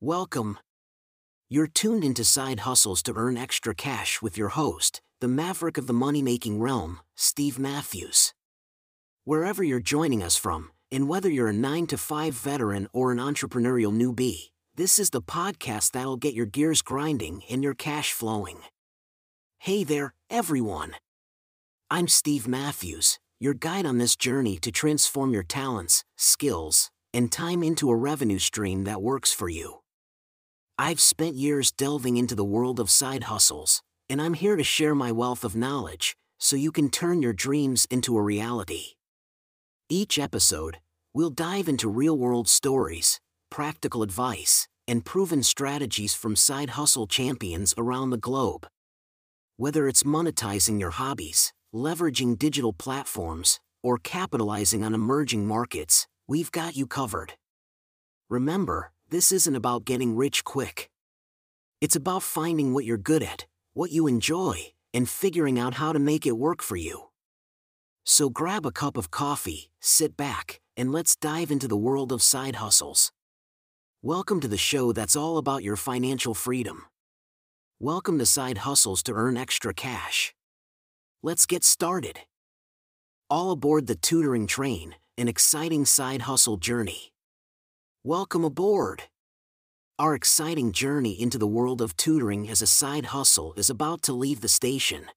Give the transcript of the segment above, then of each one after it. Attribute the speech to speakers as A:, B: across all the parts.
A: Welcome. You're tuned into Side Hustles to Earn Extra Cash with your host, the maverick of the money making realm, Steve Matthews. Wherever you're joining us from, and whether you're a 9 to 5 veteran or an entrepreneurial newbie, this is the podcast that'll get your gears grinding and your cash flowing. Hey there, everyone. I'm Steve Matthews, your guide on this journey to transform your talents, skills, and time into a revenue stream that works for you. I've spent years delving into the world of side hustles, and I'm here to share my wealth of knowledge so you can turn your dreams into a reality. Each episode, we'll dive into real world stories, practical advice, and proven strategies from side hustle champions around the globe. Whether it's monetizing your hobbies, leveraging digital platforms, or capitalizing on emerging markets, we've got you covered. Remember, this isn't about getting rich quick. It's about finding what you're good at, what you enjoy, and figuring out how to make it work for you. So grab a cup of coffee, sit back, and let's dive into the world of side hustles. Welcome to the show that's all about your financial freedom. Welcome to Side Hustles to Earn Extra Cash. Let's get started. All aboard the tutoring train, an exciting side hustle journey. Welcome aboard. Our exciting journey into the world of tutoring as a side hustle is about to leave the station.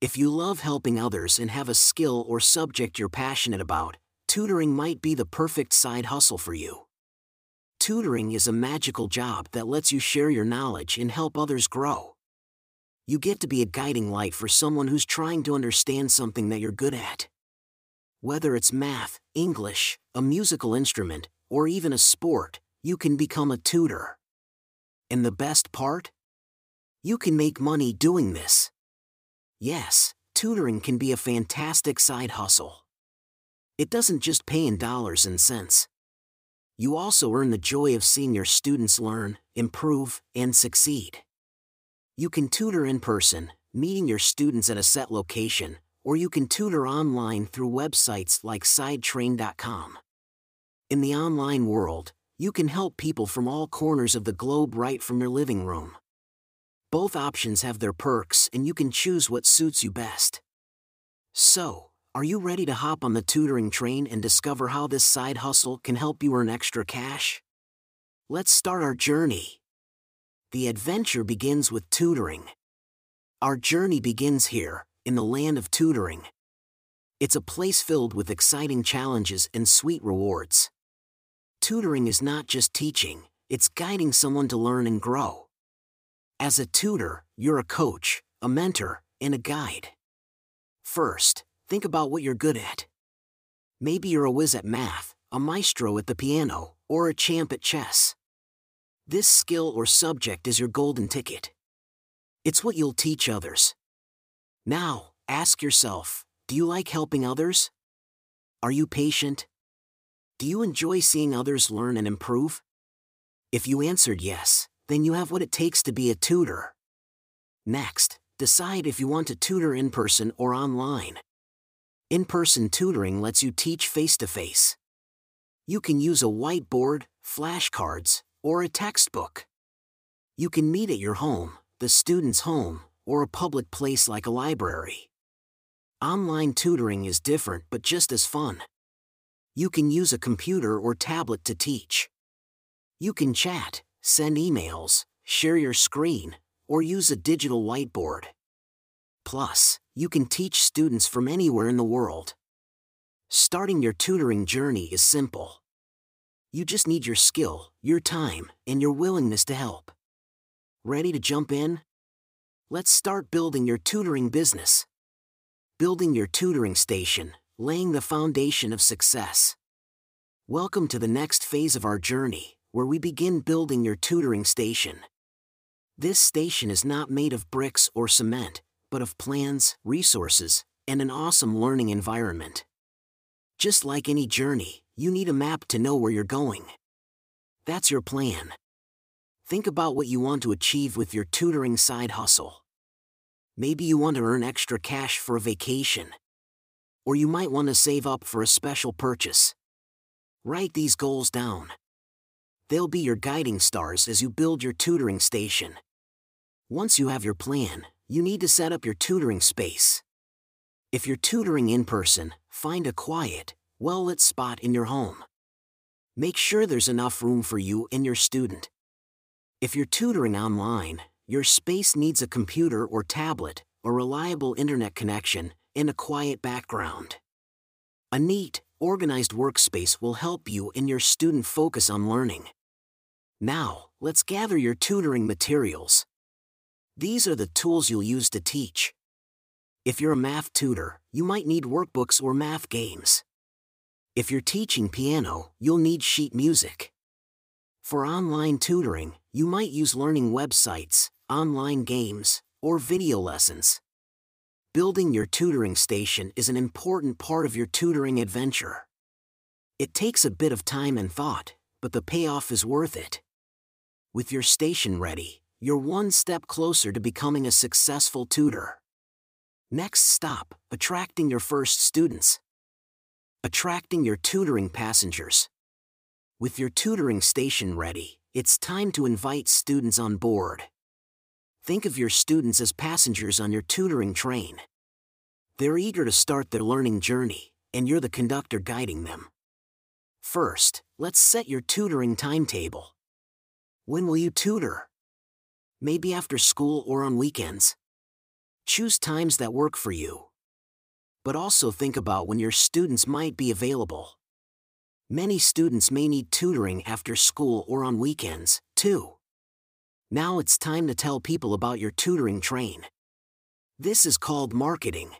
A: If you love helping others and have a skill or subject you're passionate about, tutoring might be the perfect side hustle for you. Tutoring is a magical job that lets you share your knowledge and help others grow. You get to be a guiding light for someone who's trying to understand something that you're good at. Whether it's math, English, a musical instrument, or even a sport, you can become a tutor. And the best part? You can make money doing this. Yes, tutoring can be a fantastic side hustle. It doesn't just pay in dollars and cents. You also earn the joy of seeing your students learn, improve, and succeed. You can tutor in person, meeting your students at a set location, or you can tutor online through websites like sidetrain.com. In the online world, you can help people from all corners of the globe right from your living room. Both options have their perks and you can choose what suits you best. So, are you ready to hop on the tutoring train and discover how this side hustle can help you earn extra cash? Let's start our journey. The adventure begins with tutoring. Our journey begins here, in the land of tutoring. It's a place filled with exciting challenges and sweet rewards. Tutoring is not just teaching, it's guiding someone to learn and grow. As a tutor, you're a coach, a mentor, and a guide. First, think about what you're good at. Maybe you're a whiz at math, a maestro at the piano, or a champ at chess. This skill or subject is your golden ticket. It's what you'll teach others. Now, ask yourself do you like helping others? Are you patient? Do you enjoy seeing others learn and improve? If you answered yes, then you have what it takes to be a tutor. Next, decide if you want to tutor in person or online. In person tutoring lets you teach face to face. You can use a whiteboard, flashcards, or a textbook. You can meet at your home, the student's home, or a public place like a library. Online tutoring is different but just as fun. You can use a computer or tablet to teach. You can chat, send emails, share your screen, or use a digital whiteboard. Plus, you can teach students from anywhere in the world. Starting your tutoring journey is simple. You just need your skill, your time, and your willingness to help. Ready to jump in? Let's start building your tutoring business. Building your tutoring station, laying the foundation of success. Welcome to the next phase of our journey where we begin building your tutoring station. This station is not made of bricks or cement, but of plans, resources, and an awesome learning environment. Just like any journey, you need a map to know where you're going. That's your plan. Think about what you want to achieve with your tutoring side hustle. Maybe you want to earn extra cash for a vacation. Or you might want to save up for a special purchase. Write these goals down. They'll be your guiding stars as you build your tutoring station. Once you have your plan, you need to set up your tutoring space. If you're tutoring in person, find a quiet, well lit spot in your home. Make sure there's enough room for you and your student. If you're tutoring online, your space needs a computer or tablet, a reliable internet connection, and a quiet background. A neat, organized workspace will help you and your student focus on learning. Now, let's gather your tutoring materials. These are the tools you'll use to teach. If you're a math tutor, you might need workbooks or math games. If you're teaching piano, you'll need sheet music. For online tutoring, you might use learning websites, online games, or video lessons. Building your tutoring station is an important part of your tutoring adventure. It takes a bit of time and thought, but the payoff is worth it. With your station ready, you're one step closer to becoming a successful tutor. Next stop, attracting your first students. Attracting your tutoring passengers. With your tutoring station ready, it's time to invite students on board. Think of your students as passengers on your tutoring train. They're eager to start their learning journey, and you're the conductor guiding them. First, let's set your tutoring timetable. When will you tutor? maybe after school or on weekends. Choose times that work for you. But also think about when your students might be available. Many students may need tutoring after school or on weekends, too. Now it's time to tell people about your tutoring train. This is called marketing.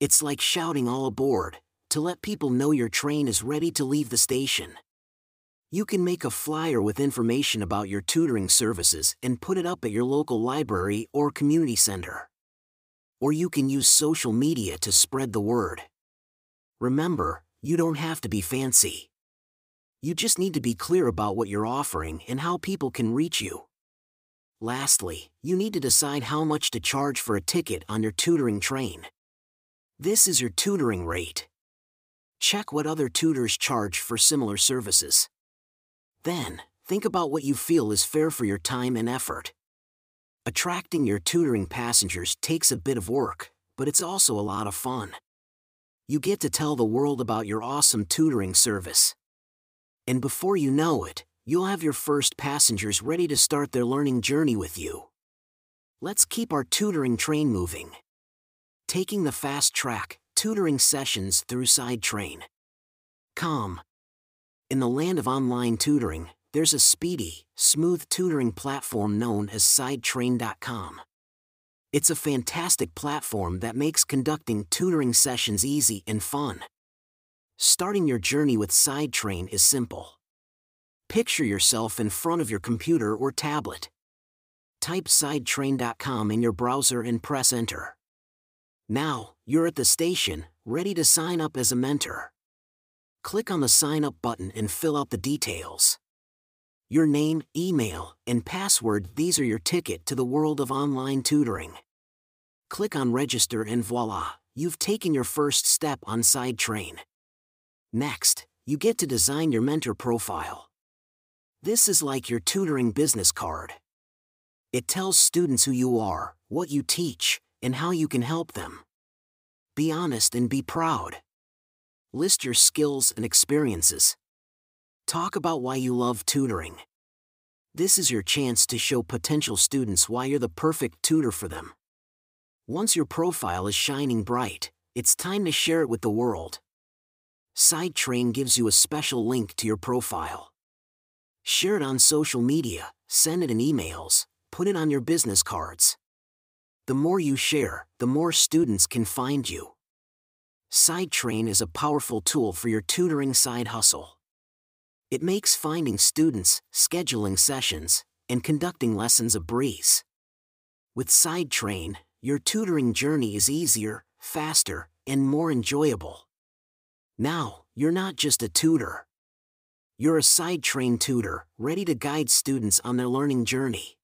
A: It's like shouting all aboard to let people know your train is ready to leave the station. You can make a flyer with information about your tutoring services and put it up at your local library or community center. Or you can use social media to spread the word. Remember, you don't have to be fancy. You just need to be clear about what you're offering and how people can reach you. Lastly, you need to decide how much to charge for a ticket on your tutoring train. This is your tutoring rate. Check what other tutors charge for similar services. Then, think about what you feel is fair for your time and effort. Attracting your tutoring passengers takes a bit of work, but it's also a lot of fun. You get to tell the world about your awesome tutoring service. And before you know it, you'll have your first passengers ready to start their learning journey with you. Let's keep our tutoring train moving. Taking the fast track, tutoring sessions through SideTrain. Calm, in the land of online tutoring, there's a speedy, smooth tutoring platform known as SideTrain.com. It's a fantastic platform that makes conducting tutoring sessions easy and fun. Starting your journey with SideTrain is simple. Picture yourself in front of your computer or tablet. Type sidetrain.com in your browser and press enter. Now, you're at the station, ready to sign up as a mentor click on the Sign Up button and fill out the details. Your name, email, and password these are your ticket to the world of online tutoring. Click on Register and voila, you've taken your first step on SideTrain. Next, you get to design your mentor profile. This is like your tutoring business card. It tells students who you are, what you teach, and how you can help them. Be honest and be proud. List your skills and experiences. Talk about why you love tutoring. This is your chance to show potential students why you're the perfect tutor for them. Once your profile is shining bright, it's time to share it with the world. SideTrain gives you a special link to your profile. Share it on social media, send it in emails, put it on your business cards. The more you share, the more students can find you. SideTrain is a powerful tool for your tutoring side hustle. It makes finding students, scheduling sessions, and conducting lessons a breeze. With SideTrain, your tutoring journey is easier, faster, and more enjoyable. Now, you're not just a tutor. You're a SideTrain tutor, ready to guide students on their learning journey.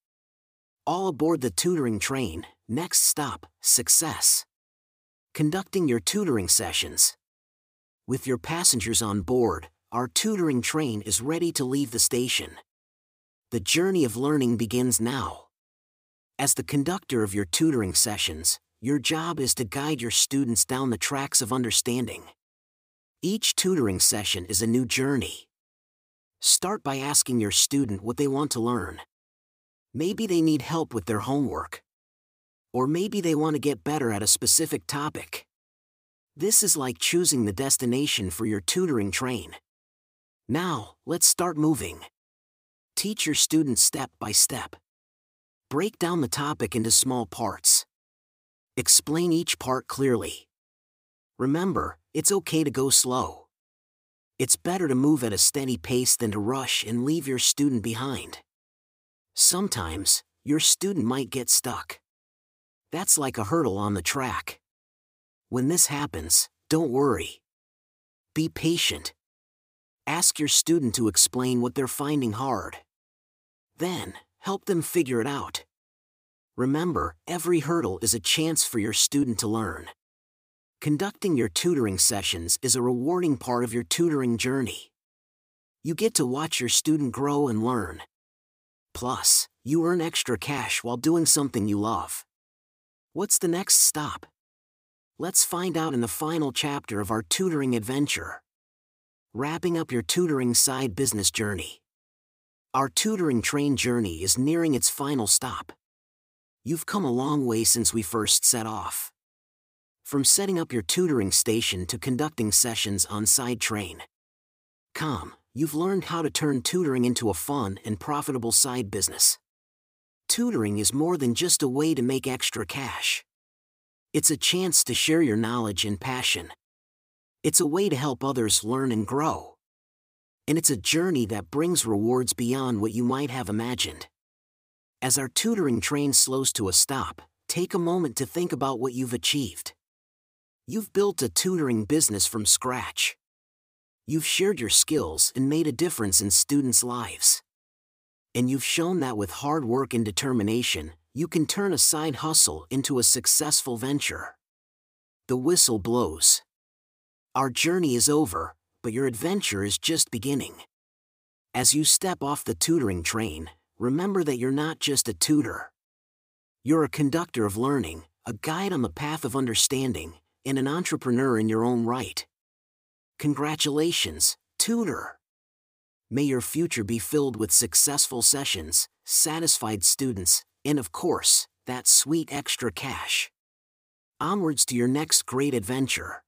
A: All aboard the tutoring train, next stop, success. Conducting your tutoring sessions. With your passengers on board, our tutoring train is ready to leave the station. The journey of learning begins now. As the conductor of your tutoring sessions, your job is to guide your students down the tracks of understanding. Each tutoring session is a new journey. Start by asking your student what they want to learn. Maybe they need help with their homework. Or maybe they want to get better at a specific topic. This is like choosing the destination for your tutoring train. Now, let's start moving. Teach your students step by step. Break down the topic into small parts. Explain each part clearly. Remember, it's okay to go slow. It's better to move at a steady pace than to rush and leave your student behind. Sometimes, your student might get stuck. That's like a hurdle on the track. When this happens, don't worry. Be patient. Ask your student to explain what they're finding hard. Then, help them figure it out. Remember, every hurdle is a chance for your student to learn. Conducting your tutoring sessions is a rewarding part of your tutoring journey. You get to watch your student grow and learn. Plus, you earn extra cash while doing something you love. What's the next stop? Let's find out in the final chapter of our tutoring adventure. Wrapping up your tutoring side business journey. Our tutoring train journey is nearing its final stop. You've come a long way since we first set off. From setting up your tutoring station to conducting sessions on Side Train. Com, you've learned how to turn tutoring into a fun and profitable side business. Tutoring is more than just a way to make extra cash. It's a chance to share your knowledge and passion. It's a way to help others learn and grow. And it's a journey that brings rewards beyond what you might have imagined. As our tutoring train slows to a stop, take a moment to think about what you've achieved. You've built a tutoring business from scratch. You've shared your skills and made a difference in students' lives. And you've shown that with hard work and determination, you can turn a side hustle into a successful venture. The whistle blows. Our journey is over, but your adventure is just beginning. As you step off the tutoring train, remember that you're not just a tutor. You're a conductor of learning, a guide on the path of understanding, and an entrepreneur in your own right. Congratulations, tutor! May your future be filled with successful sessions, satisfied students, and of course, that sweet extra cash. Onwards to your next great adventure.